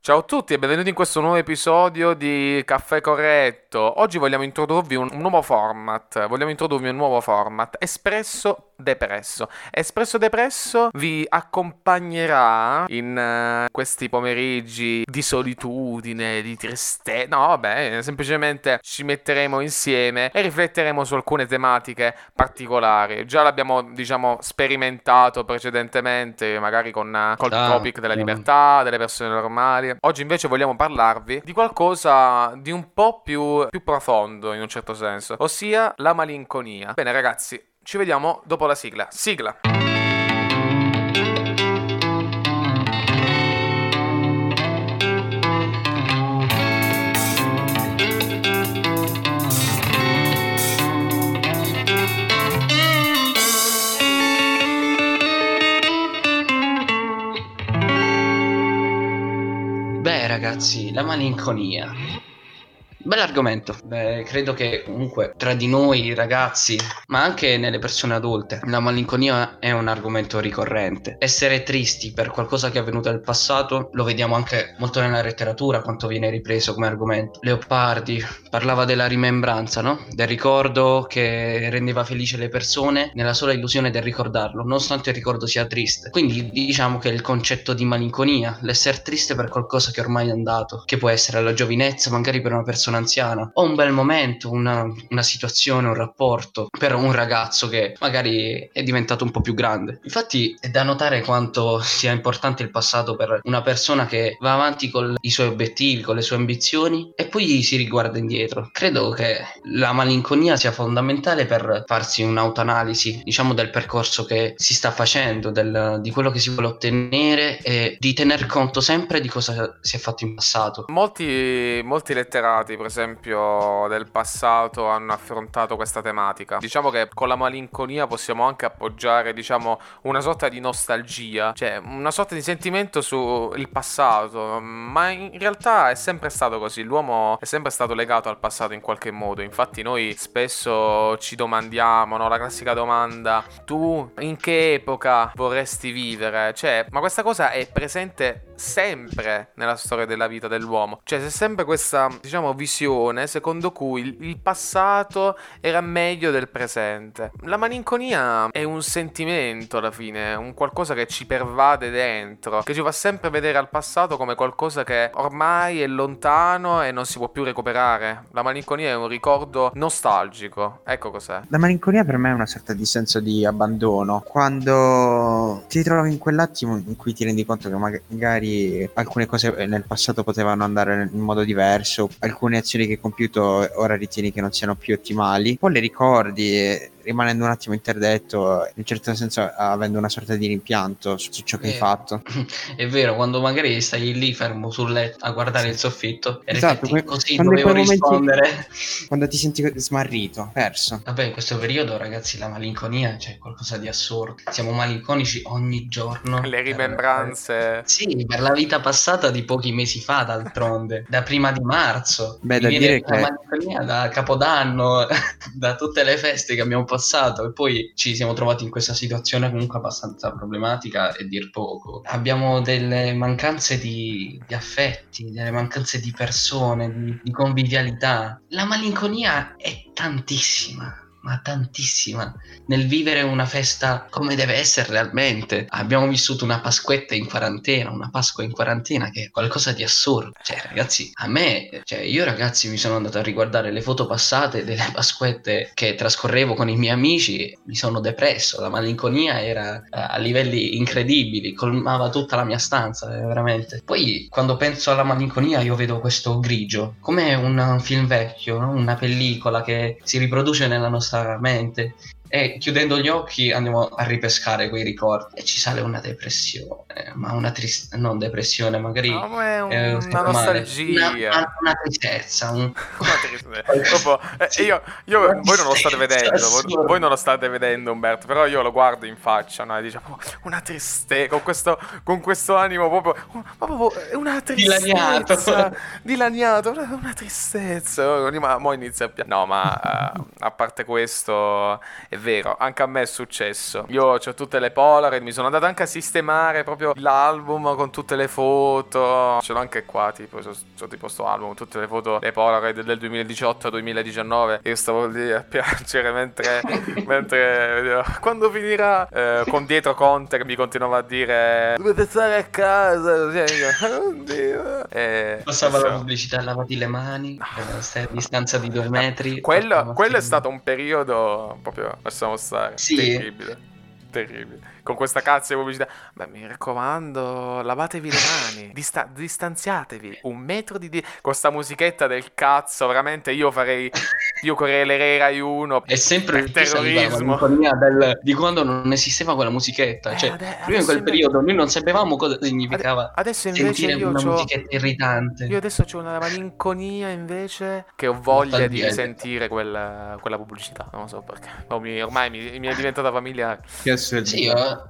Ciao a tutti e benvenuti in questo nuovo episodio di Caffè Corretto. Oggi vogliamo introdurvi un, un nuovo format. Vogliamo introdurvi un nuovo format, Espresso Depresso. Espresso Depresso vi accompagnerà in uh, questi pomeriggi di solitudine, di tristezza. No, vabbè, semplicemente ci metteremo insieme e rifletteremo su alcune tematiche particolari. Già l'abbiamo, diciamo, sperimentato precedentemente, magari con uh, col ah, topic della libertà, delle persone normali. Oggi invece vogliamo parlarvi di qualcosa di un po' più, più profondo in un certo senso, ossia la malinconia. Bene ragazzi, ci vediamo dopo la sigla. Sigla! ragazzi, la malinconia. Bell'argomento. Beh, credo che comunque tra di noi ragazzi, ma anche nelle persone adulte, la malinconia è un argomento ricorrente. Essere tristi per qualcosa che è avvenuto nel passato lo vediamo anche molto nella letteratura, quanto viene ripreso come argomento. Leopardi parlava della rimembranza, no? Del ricordo che rendeva felice le persone nella sola illusione del ricordarlo, nonostante il ricordo sia triste. Quindi diciamo che il concetto di malinconia, l'essere triste per qualcosa che ormai è andato, che può essere la giovinezza, magari per una persona persona anziana o un bel momento, una, una situazione, un rapporto per un ragazzo che magari è diventato un po' più grande. Infatti è da notare quanto sia importante il passato per una persona che va avanti con i suoi obiettivi, con le sue ambizioni e poi si riguarda indietro. Credo che la malinconia sia fondamentale per farsi un'autoanalisi, diciamo, del percorso che si sta facendo, del, di quello che si vuole ottenere e di tener conto sempre di cosa si è fatto in passato. Molti, molti letterati per esempio, del passato hanno affrontato questa tematica. Diciamo che con la malinconia possiamo anche appoggiare, diciamo, una sorta di nostalgia, cioè una sorta di sentimento sul passato, ma in realtà è sempre stato così, l'uomo è sempre stato legato al passato in qualche modo, infatti noi spesso ci domandiamo, no, la classica domanda, tu in che epoca vorresti vivere? Cioè, ma questa cosa è presente sempre nella storia della vita dell'uomo. Cioè, c'è sempre questa, diciamo, visione secondo cui il passato era meglio del presente. La malinconia è un sentimento alla fine, un qualcosa che ci pervade dentro, che ci fa sempre vedere al passato come qualcosa che ormai è lontano e non si può più recuperare. La malinconia è un ricordo nostalgico. Ecco cos'è. La malinconia per me è una sorta di senso di abbandono. Quando ti trovi in quell'attimo in cui ti rendi conto che magari alcune cose nel passato potevano andare in modo diverso, alcune azioni che hai compiuto ora ritieni che non siano più ottimali, poi le ricordi rimanendo un attimo interdetto, in un certo senso avendo una sorta di rimpianto su, ciò che eh, hai fatto. È vero, quando magari stai lì fermo sul letto a guardare sì. il soffitto e esatto, que- così dovevo rispondere. Momenti, quando ti senti smarrito, perso. Vabbè, in questo periodo ragazzi la malinconia c'è cioè, qualcosa di assurdo. Siamo malinconici ogni giorno. Le rimembranze. Per, sì, per la vita passata di pochi mesi fa d'altronde, da prima di marzo. Beh, da dire che... La malinconia da Capodanno, da tutte le feste che abbiamo passato passato e poi ci siamo trovati in questa situazione comunque abbastanza problematica e dir poco. Abbiamo delle mancanze di, di affetti, delle mancanze di persone, di, di convivialità. La malinconia è tantissima ma tantissima, nel vivere una festa come deve essere realmente. Abbiamo vissuto una Pasquetta in quarantena, una Pasqua in quarantena che è qualcosa di assurdo. Cioè, ragazzi, a me, cioè, io ragazzi mi sono andato a riguardare le foto passate delle Pasquette che trascorrevo con i miei amici, mi sono depresso, la malinconia era eh, a livelli incredibili, colmava tutta la mia stanza, eh, veramente. Poi, quando penso alla malinconia, io vedo questo grigio, come un film vecchio, no? una pellicola che si riproduce nella nostra mente e chiudendo gli occhi andiamo a ripescare quei ricordi e ci sale una depressione, ma una tristezza, non depressione, magari no, è un, eh, una nostalgia, una, una tristezza, un... una tristezza. eh, sì. io, io voi non lo state vedendo, voi, voi, non lo state vedendo Umberto, però io lo guardo in faccia, no? e diciamo oh, una tristezza, con questo, con questo animo proprio, proprio una tristezza, dilaniato, dilaniato una, una tristezza, ma mo inizia a piangere, no ma uh, a parte questo è vero, anche a me è successo. Io ho tutte le Polaroid, mi sono andato anche a sistemare proprio l'album con tutte le foto. Ce l'ho anche qua, tipo, ho tipo sto album tutte le foto, le Polaroid del 2018-2019. Io stavo lì a piangere mentre, mentre quando finirà, eh, con dietro Conte che mi continuava a dire dovete stare a casa. Oddio. E, Passava la pubblicità, lavati le mani, no. stai a distanza di due metri. Quello, quello è stato un periodo proprio, lasciamo stare, sì. terribile terribile. Con questa cazzo di pubblicità. Beh, mi raccomando, lavatevi le mani, dista- distanziatevi. Un metro di... Di- con questa musichetta del cazzo, veramente io farei... Io correlerei Rai 1 È sempre il terrorismo. Del, di quando non esisteva quella musichetta. Cioè, eh, prima in quel periodo noi non sapevamo cosa significava adesso invece sentire io una musichetta irritante. Io adesso ho una malinconia invece che ho voglia di risentire quella, quella, pubblicità. Non lo so perché. Ormai mi, mi è diventata familiare. Sì,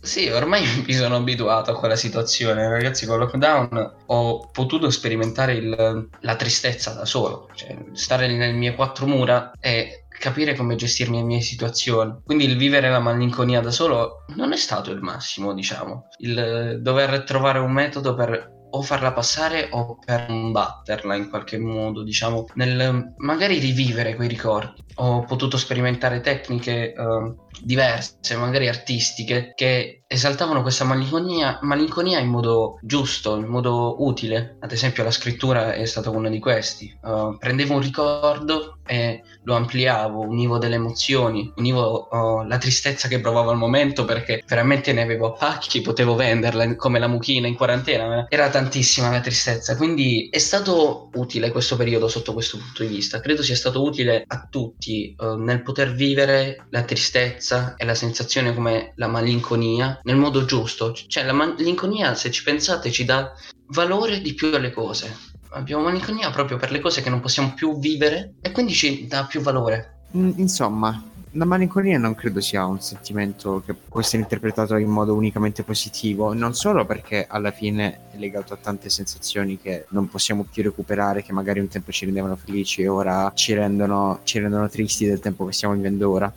sì, ormai mi sono abituato a quella situazione. Ragazzi, con lockdown ho potuto sperimentare il, la tristezza da solo. Cioè, stare nelle mie quattro mura e capire come gestirmi le mie situazioni. Quindi il vivere la malinconia da solo non è stato il massimo, diciamo. Il dover trovare un metodo per o farla passare o per combatterla in qualche modo, diciamo, nel magari rivivere quei ricordi. Ho potuto sperimentare tecniche uh, diverse, magari artistiche, che esaltavano questa malinconia, malinconia, in modo giusto, in modo utile. Ad esempio, la scrittura è stata uno di questi. Uh, prendevo un ricordo e lo ampliavo, univo delle emozioni, univo uh, la tristezza che provavo al momento perché veramente ne avevo a pacchi, potevo venderla come la mucchina in quarantena. Era tantissima la tristezza, quindi è stato utile questo periodo sotto questo punto di vista. Credo sia stato utile a tutti uh, nel poter vivere la tristezza e la sensazione come la malinconia nel modo giusto. Cioè la malinconia, se ci pensate, ci dà valore di più alle cose. Abbiamo malinconia proprio per le cose che non possiamo più vivere e quindi ci dà più valore. Insomma, la malinconia non credo sia un sentimento che può essere interpretato in modo unicamente positivo, non solo perché alla fine è legato a tante sensazioni che non possiamo più recuperare, che magari un tempo ci rendevano felici e ora ci rendono, ci rendono tristi del tempo che stiamo vivendo ora,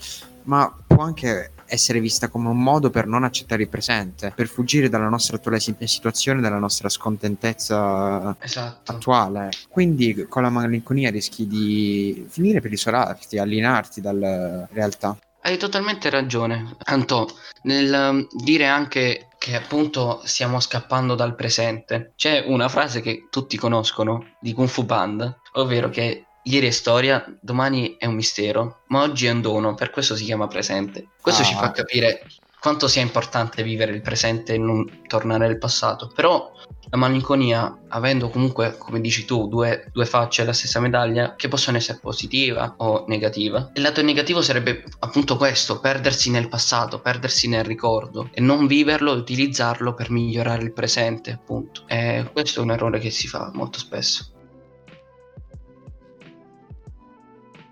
ma può anche essere vista come un modo per non accettare il presente, per fuggire dalla nostra attuale situazione, dalla nostra scontentezza esatto. attuale. Quindi con la malinconia rischi di finire per isolarti, allinearti dalla realtà. Hai totalmente ragione, Anto, nel um, dire anche che appunto stiamo scappando dal presente. C'è una frase che tutti conoscono di Kung Fu Band, ovvero che Ieri è storia, domani è un mistero, ma oggi è un dono, per questo si chiama presente. Questo ah. ci fa capire quanto sia importante vivere il presente e non tornare al passato. Però la malinconia, avendo comunque, come dici tu, due, due facce alla stessa medaglia, che possono essere positiva o negativa, il lato negativo sarebbe appunto questo, perdersi nel passato, perdersi nel ricordo e non viverlo e utilizzarlo per migliorare il presente, appunto. E questo è un errore che si fa molto spesso.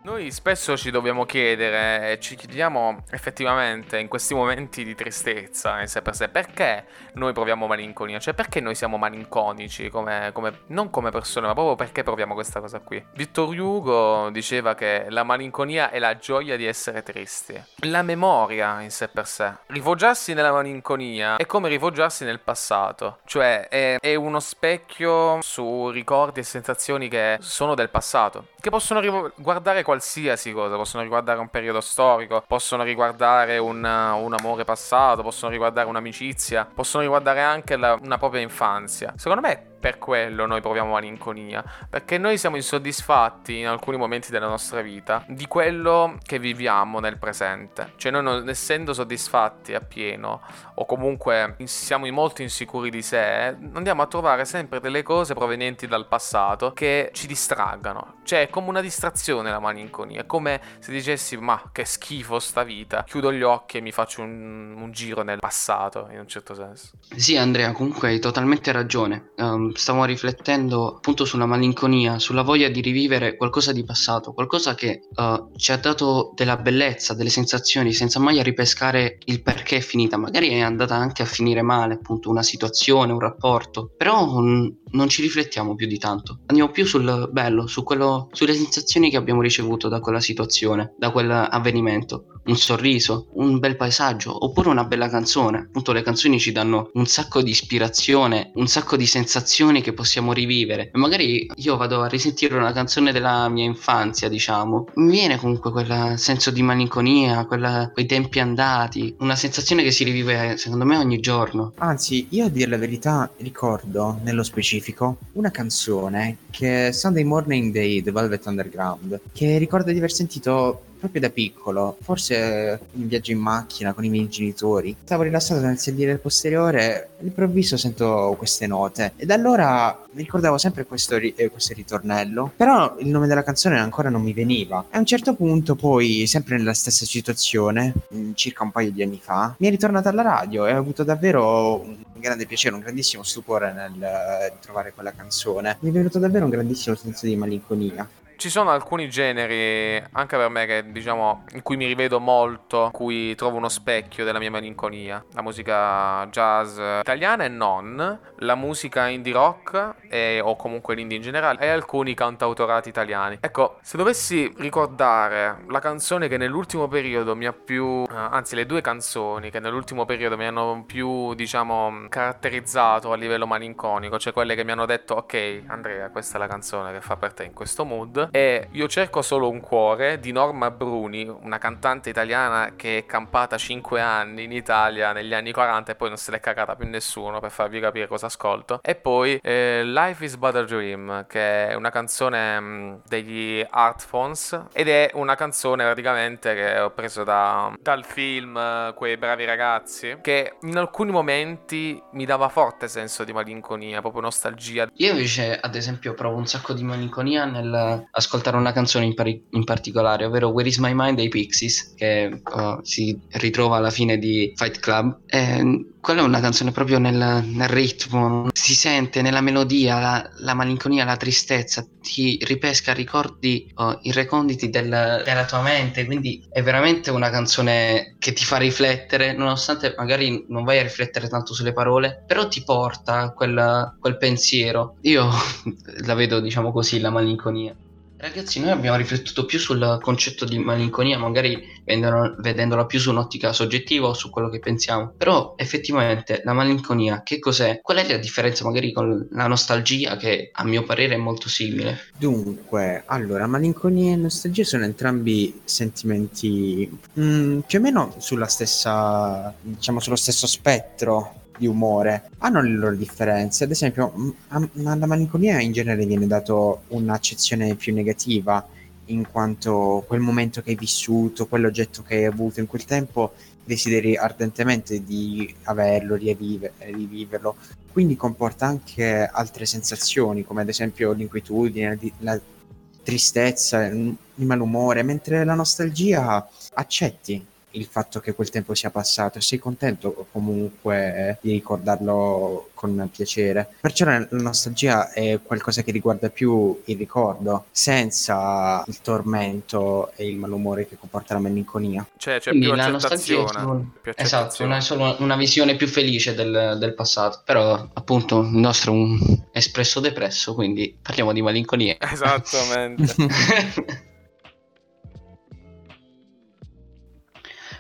Noi spesso ci dobbiamo chiedere e ci chiediamo effettivamente in questi momenti di tristezza in sé per sé perché noi proviamo malinconia, cioè perché noi siamo malinconici, come, come, non come persone, ma proprio perché proviamo questa cosa qui. Vittor Hugo diceva che la malinconia è la gioia di essere tristi, la memoria in sé per sé. Rifugiarsi nella malinconia è come rifugiarsi nel passato, cioè è, è uno specchio su ricordi e sensazioni che sono del passato, che possono riguardare qualsiasi cosa, possono riguardare un periodo storico, possono riguardare un, un amore passato, possono riguardare un'amicizia, possono riguardare anche la, una propria infanzia. Secondo me per quello noi proviamo malinconia, perché noi siamo insoddisfatti in alcuni momenti della nostra vita di quello che viviamo nel presente. Cioè noi non essendo soddisfatti appieno o comunque siamo molto insicuri di sé, andiamo a trovare sempre delle cose provenienti dal passato che ci distraggano. Cioè è come una distrazione la malinconia, è come se dicessi ma che schifo sta vita, chiudo gli occhi e mi faccio un, un giro nel passato in un certo senso. Sì Andrea, comunque hai totalmente ragione. Um, stavo riflettendo appunto sulla malinconia, sulla voglia di rivivere qualcosa di passato, qualcosa che uh, ci ha dato della bellezza, delle sensazioni, senza mai ripescare il perché è finita. Magari è andata anche a finire male, appunto, una situazione, un rapporto, però un, non ci riflettiamo più di tanto. Andiamo più sul bello, su quello, sulle sensazioni che abbiamo ricevuto da quella situazione, da quell'avvenimento. Un sorriso, un bel paesaggio, oppure una bella canzone. Appunto, le canzoni ci danno un sacco di ispirazione, un sacco di sensazioni che possiamo rivivere. E magari io vado a risentire una canzone della mia infanzia, diciamo. Mi viene comunque quel senso di malinconia, quella, quei tempi andati, una sensazione che si rivive secondo me ogni giorno. Anzi, io a dire la verità ricordo nello specifico una canzone che è Sunday Morning dei The Velvet Underground, che ricordo di aver sentito proprio da piccolo, forse in viaggio in macchina con i miei genitori. Stavo rilassato nel sedile posteriore, all'improvviso sento queste note e da allora mi ricordavo sempre questo, ri- eh, questo ritornello, però il nome della canzone ancora non mi veniva. A un certo punto poi, sempre nella stessa situazione, circa un paio di anni fa, mi è ritornata alla radio e ho avuto davvero un grande piacere, un grandissimo stupore nel uh, trovare quella canzone. Mi è venuto davvero un grandissimo senso di malinconia. Ci sono alcuni generi, anche per me, che diciamo in cui mi rivedo molto, in cui trovo uno specchio della mia malinconia. La musica jazz italiana e non, la musica indie rock e, o comunque l'indie in generale e alcuni cantautorati italiani. Ecco, se dovessi ricordare la canzone che nell'ultimo periodo mi ha più, eh, anzi le due canzoni che nell'ultimo periodo mi hanno più, diciamo, caratterizzato a livello malinconico, cioè quelle che mi hanno detto ok Andrea, questa è la canzone che fa per te in questo mood e Io cerco solo un cuore di Norma Bruni, una cantante italiana che è campata 5 anni in Italia negli anni 40 e poi non se l'è cagata più nessuno per farvi capire cosa ascolto. E poi eh, Life is But a Dream, che è una canzone mh, mm, degli Artphones ed è una canzone praticamente che ho preso da, dal film Quei bravi ragazzi, che in alcuni momenti mi dava forte senso di malinconia, proprio nostalgia. Io invece ad esempio provo un sacco di malinconia nel ascoltare una canzone in, pari- in, particolare, ovvero Where is My Mind dei Pixies, che oh, si ritrova alla fine di Fight Club. E quella è una canzone proprio nel, nel ritmo, si sente nella melodia la, la, malinconia, la tristezza, ti ripesca ricordi oh, irreconditi del, della tua mente, quindi è veramente una canzone che ti fa riflettere, nonostante magari non vai a riflettere tanto sulle parole, però ti porta quel, quel pensiero. Io la vedo, diciamo così, la malinconia. Ragazzi, noi abbiamo riflettuto più sul concetto di malinconia, magari vedendola, vedendola più su un'ottica soggettiva o su quello che pensiamo. Però effettivamente la malinconia, che cos'è? Qual è la differenza magari con la nostalgia, che a mio parere è molto simile? Dunque, allora, malinconia e nostalgia sono entrambi sentimenti mh, mm, più o meno sulla stessa, diciamo, sullo stesso spettro di umore hanno le loro differenze. Ad esempio, alla malinconia in genere viene dato un'accezione più negativa, in quanto quel momento che hai vissuto, quell'oggetto che hai avuto in quel tempo, desideri ardentemente di averlo, rivive, riviverlo. Quindi comporta anche altre sensazioni, come ad esempio l'inquietudine, la tristezza, il malumore, mentre la nostalgia accetti il fatto che quel tempo sia passato e sei contento comunque di ricordarlo con piacere. Perciò la nostalgia è qualcosa che riguarda più il ricordo, senza il tormento e il malumore che comporta la malinconia. Cioè, c'è più accettazione, solo... più accettazione. Esatto, non è solo una visione più felice del, del passato. Però, appunto, il nostro è un espresso depresso, quindi parliamo di malinconia. Esattamente.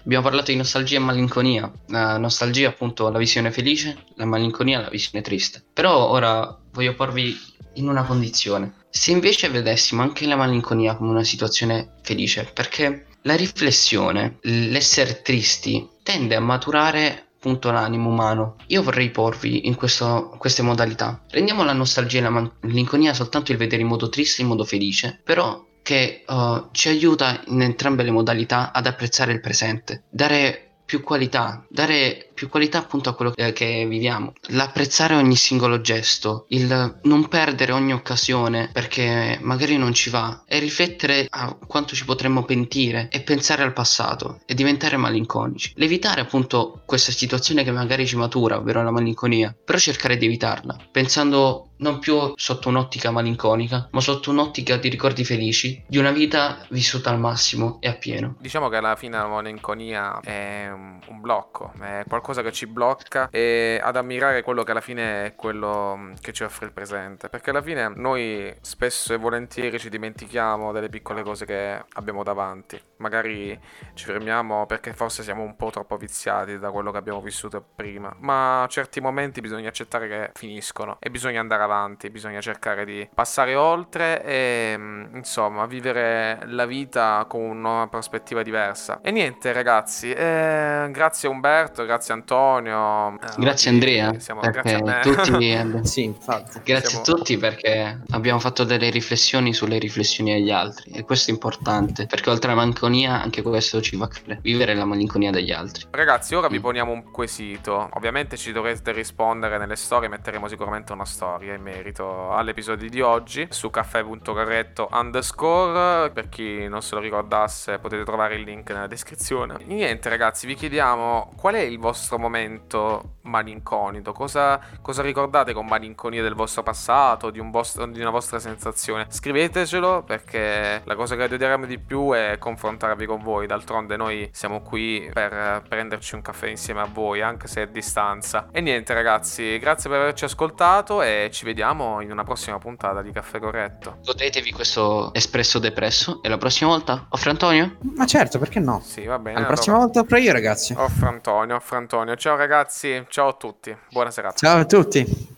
Abbiamo parlato di nostalgia e malinconia. La nostalgia, appunto, la visione felice, la malinconia, la visione triste. Però ora voglio porvi in una condizione. Se invece vedessimo anche la malinconia come una situazione felice, perché la riflessione, l'essere tristi, tende a maturare appunto l'animo umano. Io vorrei porvi in questo, queste modalità. Rendiamo la nostalgia e la malinconia soltanto il vedere in modo triste in modo felice, però che uh, ci aiuta in entrambe le modalità ad apprezzare il presente, dare più qualità, dare più qualità appunto a quello che viviamo, l'apprezzare ogni singolo gesto, il non perdere ogni occasione perché magari non ci va e riflettere a quanto ci potremmo pentire e pensare al passato e diventare malinconici. L'evitare appunto questa situazione che magari ci matura, ovvero la malinconia, però cercare di evitarla, pensando non più sotto un'ottica malinconica, ma sotto un'ottica di ricordi felici, di una vita vissuta al massimo e appieno. Diciamo che alla fine la malinconia è un blocco, è qualcosa qualcosa che ci blocca e ad ammirare quello che alla fine è quello mm, che ci offre il presente. Perché alla fine noi spesso e volentieri ci dimentichiamo delle piccole cose che abbiamo davanti. Magari ci fermiamo perché forse siamo un po' troppo viziati da quello che abbiamo vissuto prima. Ma a certi momenti bisogna accettare che finiscono e bisogna andare avanti, bisogna cercare di passare oltre e mm, insomma vivere la vita con una prospettiva diversa. E niente ragazzi, eh, grazie Umberto, grazie Antonio. eh, Grazie Andrea, siamo- grazie a me. tutti, Sì, infatti. grazie Siamo- a tutti perché abbiamo fatto delle riflessioni sulle riflessioni agli altri e questo è importante perché oltre alla malinconia anche questo ci fa cre- vivere la malinconia degli altri. Ragazzi, ora vi Mm. poniamo un quesito. Ovviamente ci dovrete rispondere nelle storie, metteremo sicuramente una storia in merito all'episodio di oggi su caffè.corretto underscore. Per chi non se lo ricordasse, potete trovare il link nella descrizione. Niente, ragazzi, vi chiediamo qual è il vostro momento malinconico? Cosa, cosa ricordate con malinconia del vostro passato, di, un vostro- di una vostra sensazione? Scrivetecelo perché la cosa che adoriamo di più è confrontarvi con voi. D'altronde noi siamo qui per prenderci un caffè insieme a voi, anche se a distanza. E niente, ragazzi, grazie per averci ascoltato e ci vediamo in una prossima puntata di Caffè Corretto. Godetevi questo espresso depresso e la prossima volta offre Antonio? Ma certo, perché no? Sì, va bene. La prossima volta offro io, ragazzi. Offro Antonio, offro Antonio. Ciao ragazzi, ciao a tutti. Buona serata. Ciao a tutti.